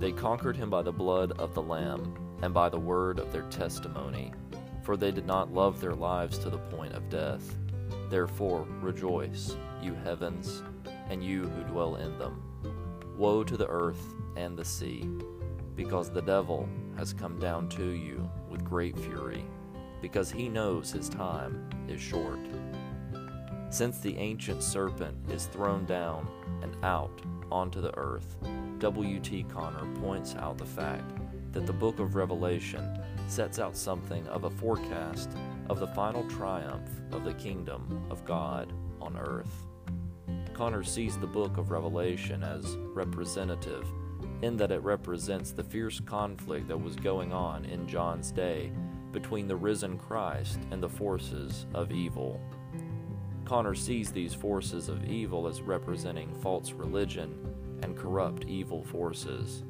They conquered him by the blood of the Lamb and by the word of their testimony, for they did not love their lives to the point of death. Therefore rejoice, you heavens, and you who dwell in them. Woe to the earth and the sea, because the devil has come down to you with great fury, because he knows his time is short. Since the ancient serpent is thrown down and out onto the earth, W.T. Conner points out the fact that the book of Revelation sets out something of a forecast of the final triumph of the kingdom of God on earth. Conner sees the book of Revelation as representative in that it represents the fierce conflict that was going on in John's day between the risen Christ and the forces of evil. Conner sees these forces of evil as representing false religion and corrupt evil forces.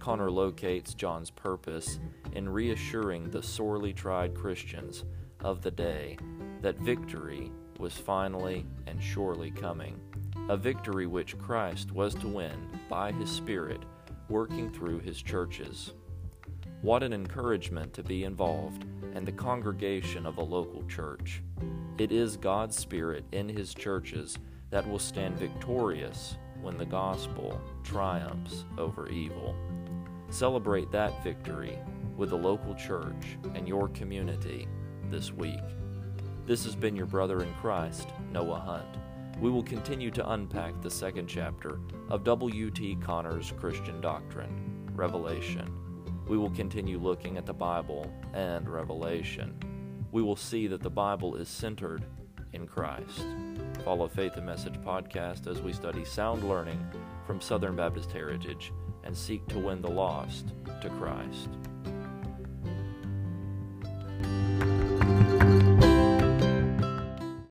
Conner locates John's purpose in reassuring the sorely tried Christians of the day that victory was finally and surely coming, a victory which Christ was to win by his Spirit working through his churches. What an encouragement to be involved in the congregation of a local church. It is God's Spirit in his churches that will stand victorious when the gospel triumphs over evil. Celebrate that victory with the local church and your community this week. This has been your brother in Christ, Noah Hunt. We will continue to unpack the second chapter of W.T. Conner's Christian Doctrine, Revelation. We will continue looking at the Bible and Revelation. We will see that the Bible is centered in Christ. Follow Faith and Message podcast as we study sound learning from Southern Baptist Heritage and seek to win the lost to Christ.